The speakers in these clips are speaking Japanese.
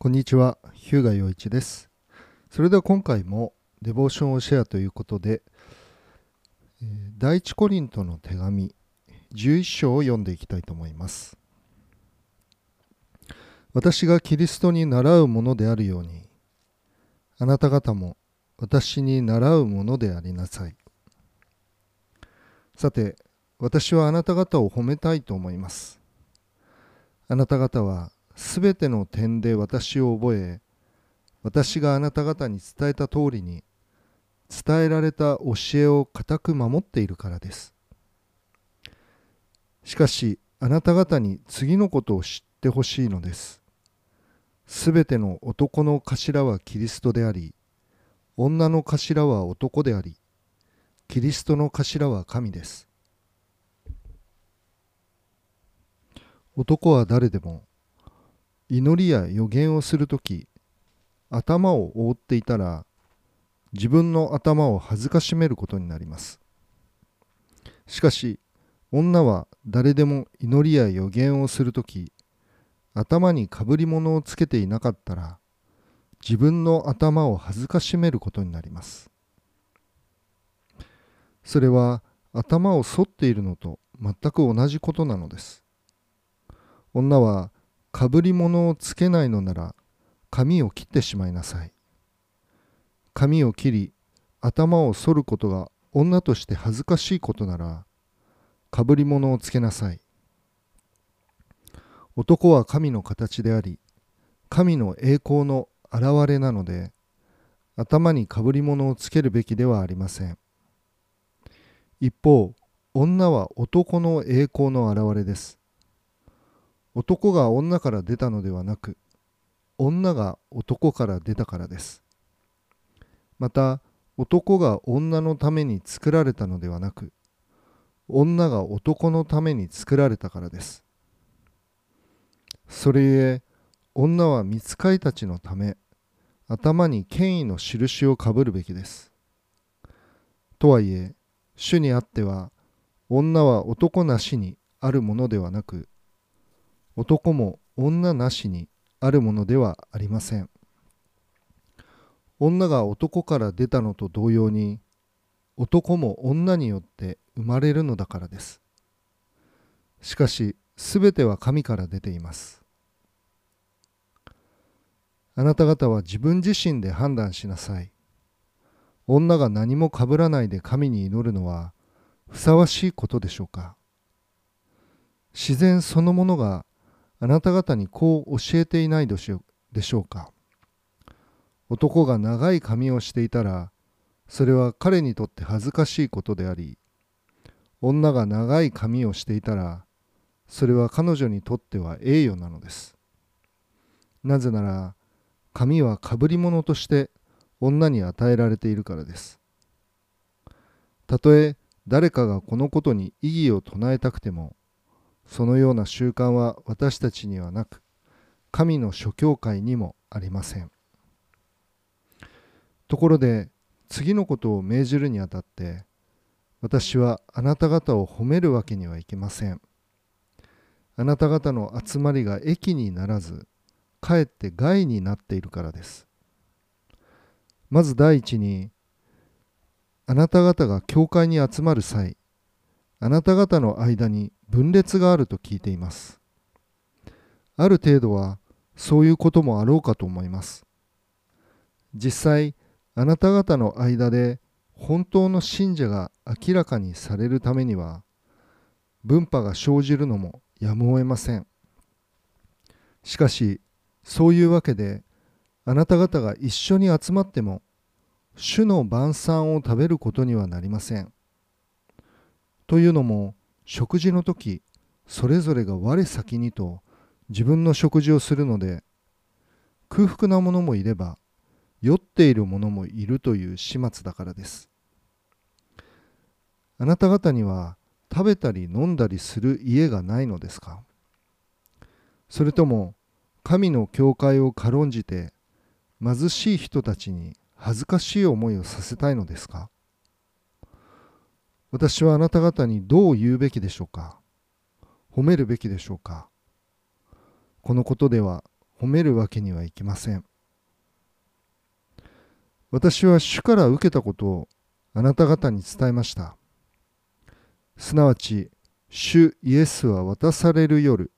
こんにちは、日向洋一です。それでは今回もデボーションをシェアということで、第一コリントの手紙11章を読んでいきたいと思います。私がキリストに習うものであるように、あなた方も私に習うものでありなさい。さて、私はあなた方を褒めたいと思います。あなた方はすべての点で私を覚え、私があなた方に伝えた通りに、伝えられた教えを固く守っているからです。しかし、あなた方に次のことを知ってほしいのです。すべての男の頭はキリストであり、女の頭は男であり、キリストの頭は神です。男は誰でも、祈りや予言をするとき、頭を覆っていたら、自分の頭を恥ずかしめることになります。しかし、女は誰でも祈りや予言をするとき、頭にかぶり物をつけていなかったら、自分の頭を恥ずかしめることになります。それは頭を反っているのと全く同じことなのです。女はかぶり物をつけないのなら髪を切ってしまいなさい。髪を切り頭を剃ることが女として恥ずかしいことならかぶり物をつけなさい。男は神の形であり神の栄光の現れなので頭にかぶり物をつけるべきではありません。一方女は男の栄光の現れです。男が女から出たのではなく女が男から出たからです。また男が女のために作られたのではなく女が男のために作られたからです。それゆえ女は見つかいたちのため頭に権威の印をかぶるべきです。とはいえ主にあっては女は男なしにあるものではなく男も女なしにあるものではありません。女が男から出たのと同様に男も女によって生まれるのだからです。しかしすべては神から出ています。あなた方は自分自身で判断しなさい。女が何もかぶらないで神に祈るのはふさわしいことでしょうか。自然そのものがあなた方にこう教えていないでしょうか？男が長い髪をしていたらそれは彼にとって恥ずかしいことであり女が長い髪をしていたらそれは彼女にとっては栄誉なのです。なぜなら髪はかぶり物として女に与えられているからです。たとえ誰かがこのことに異議を唱えたくてもそのような習慣は私たちにはなく、神の諸教会にもありません。ところで、次のことを命じるにあたって、私はあなた方を褒めるわけにはいきません。あなた方の集まりが益にならず、かえって害になっているからです。まず第一に、あなた方が教会に集まる際、あなた方の間に分裂があると聞いています。ある程度はそういうこともあろうかと思います。実際、あなた方の間で本当の信者が明らかにされるためには、分派が生じるのもやむを得ません。しかし、そういうわけで、あなた方が一緒に集まっても、主の晩餐を食べることにはなりません。というのも、食事の時それぞれが我先にと自分の食事をするので空腹な者もいれば酔っている者もいるという始末だからです。あなた方には食べたり飲んだりする家がないのですか？それとも神の教会を軽んじて貧しい人たちに恥ずかしい思いをさせたいのですか？私はあなた方にどう言うべきでしょうか？褒めるべきでしょうか？このことでは褒めるわけにはいきません。私は主から受けたことをあなた方に伝えました。すなわち主イエスは渡される夜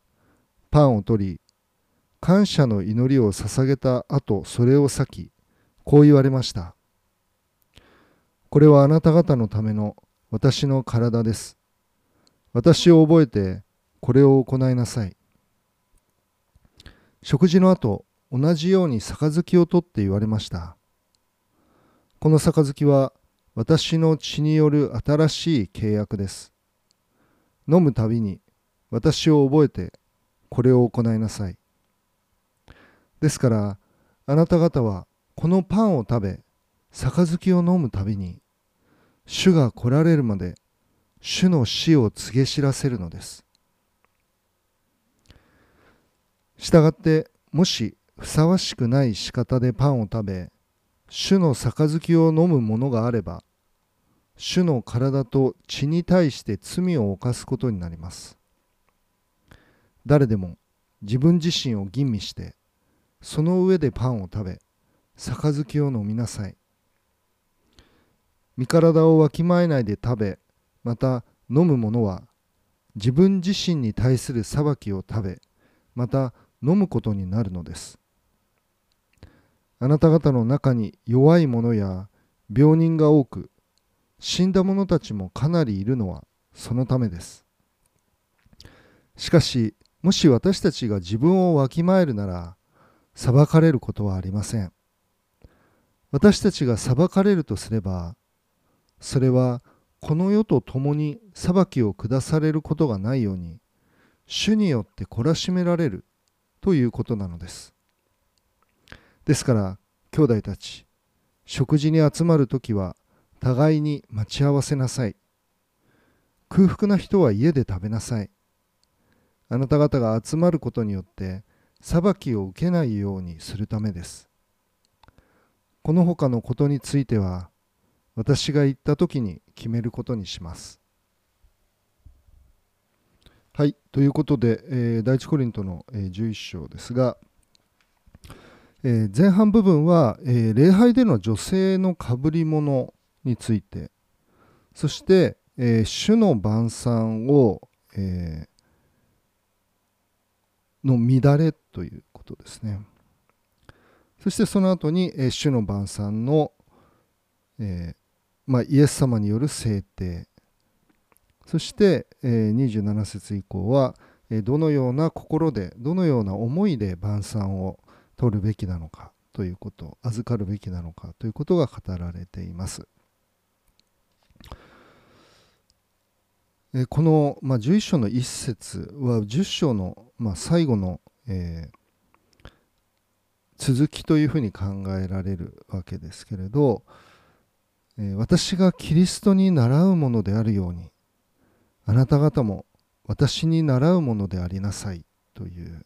パンを取り感謝の祈りを捧げた後それを裂きこう言われました。これはあなた方のための私の体です。私を覚えてこれを行いなさい。食事の後同じように杯を取って言われました。この杯は私の血による新しい契約です。飲むたびに私を覚えてこれを行いなさい。ですからあなた方はこのパンを食べ杯を飲むたびに主が来られるまで主の死を告げ知らせるのです。したがってもしふさわしくない仕方でパンを食べ主の杯を飲むものがあれば主の体と血に対して罪を犯すことになります。誰でも自分自身を吟味してその上でパンを食べ杯を飲みなさい。身体をわきまえないで食べまた飲む者は自分自身に対する裁きを食べまた飲むことになるのです。あなた方の中に弱い者や病人が多く死んだ者たちもかなりいるのはそのためです。しかしもし私たちが自分をわきまえるなら裁かれることはありません。私たちが裁かれるとすればそれはこの世と共に裁きを下されることがないように主によって懲らしめられるということなのです。ですから兄弟たち食事に集まるときは互いに待ち合わせなさい。空腹な人は家で食べなさい。あなた方が集まることによって裁きを受けないようにするためです。この他のことについては私が言った時に決めることにします。はいということで、えー、第一コリントの、えー、11章ですが、えー、前半部分は、えー、礼拝での女性のかぶり物についてそして、えー、主の晩餐を、えー、の乱れということですね。そしてその後に、えー、主の晩餐の、えーまあ、イエス様による制定そして、えー、27節以降は、え、どのような心でどのような思いで晩餐を取るべきなのかということ預かるべきなのかということが語られています。えこの、まあ、11章の一節は10章の、まあ、最後の、えー、続きというふうに考えられるわけですけれど、私がキリストに習うものであるようにあなた方も私に習うものでありなさいという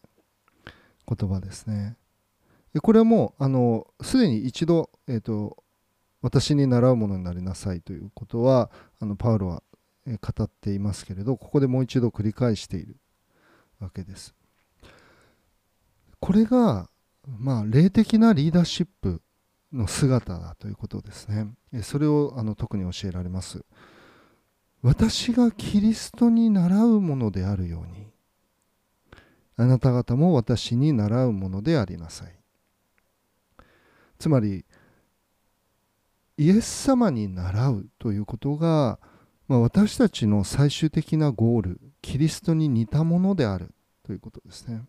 言葉ですね。これはもうあのすでに一度、えーと私に習うものになりなさいということはあのパウロは語っていますけれどここでもう一度繰り返しているわけです。これが、まあ、霊的なリーダーシップの姿だということですね。それをあの特に教えられます。私がキリストに習うものであるように、あなた方も私に習うものでありなさい。つまり、イエス様に習うということが、まあ、私たちの最終的なゴールキリストに似たものであるということですね。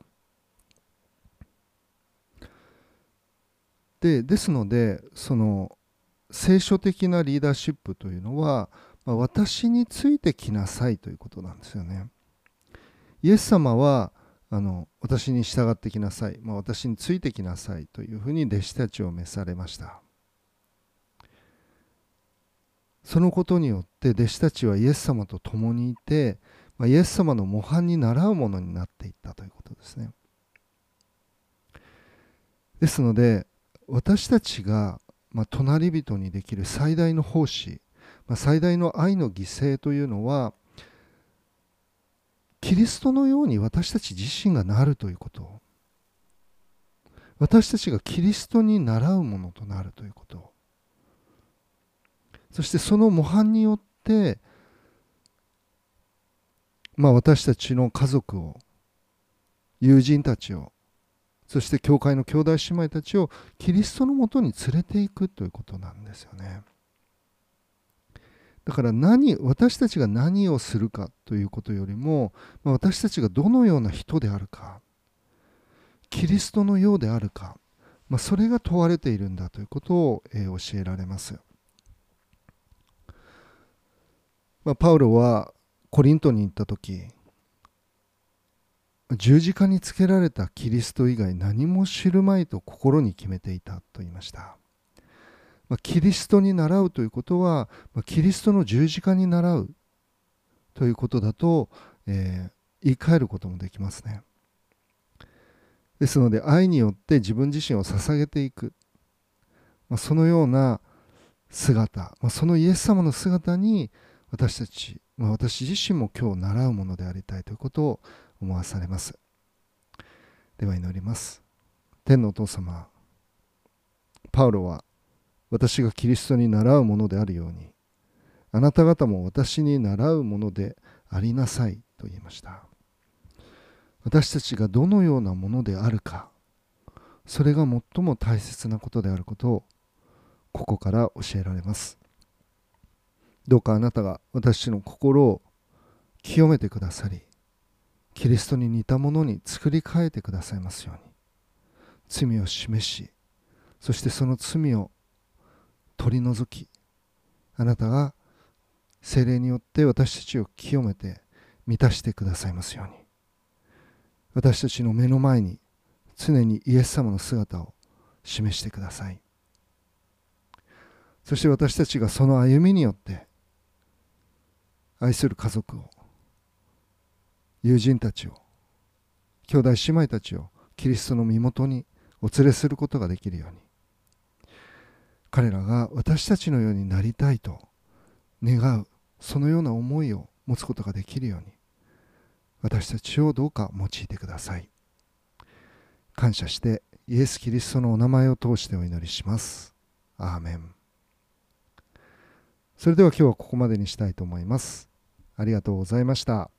でですのでその聖書的なリーダーシップというのは、まあ、私についてきなさいということなんですよね。イエス様はあの私に従ってきなさい、まあ、私についてきなさいというふうに弟子たちを召されました。そのことによって弟子たちはイエス様と共にいて、まあ、イエス様の模範に倣うものになっていったということですね。ですので私たちが、まあ、隣人にできる最大の奉仕、まあ、最大の愛の犠牲というのはキリストのように私たち自身がなるということ。私たちがキリストに倣うものとなるということ。そしてその模範によってまあ私たちの家族を友人たちをそして教会の兄弟姉妹たちをキリストのもとに連れていくということなんですよね。だから何私たちが何をするかということよりも、まあ、私たちがどのような人であるかキリストのようであるか、まあ、それが問われているんだということを、えー、教えられます。まあ、パウロはコリントに行った時十字架につけられたキリスト以外何も知るまいと心に決めていたと言いました。ま、キリストに習うということは、ま、キリストの十字架に習うということだと、えー、言い換えることもできますね。ですので愛によって自分自身を捧げていく、まあ、そのような姿、ま、そのイエス様の姿に私たち、ま、私自身も今日習うものでありたいということを思わされます。では祈ります。天のお父様、パウロは私がキリストに習うものであるようにあなた方も私に習うものでありなさいと言いました私たちがどのようなものであるかそれが最も大切なことであることをここから教えられますどうかあなたが私の心を清めてくださりキリストに似たものに作り変えてくださいますように。罪を示しそしてその罪を取り除きあなたが精霊によって私たちを清めて満たしてくださいますように。私たちの目の前に常にイエス様の姿を示してください。そして私たちがその歩みによって愛する家族を友人たちを兄弟姉妹たちをキリストの身元にお連れすることができるように。彼らが私たちのようになりたいと願うそのような思いを持つことができるように私たちをどうか用いてください。感謝してイエス・キリストのお名前を通してお祈りします。アーメン。それでは今日はここまでにしたいと思います。ありがとうございました。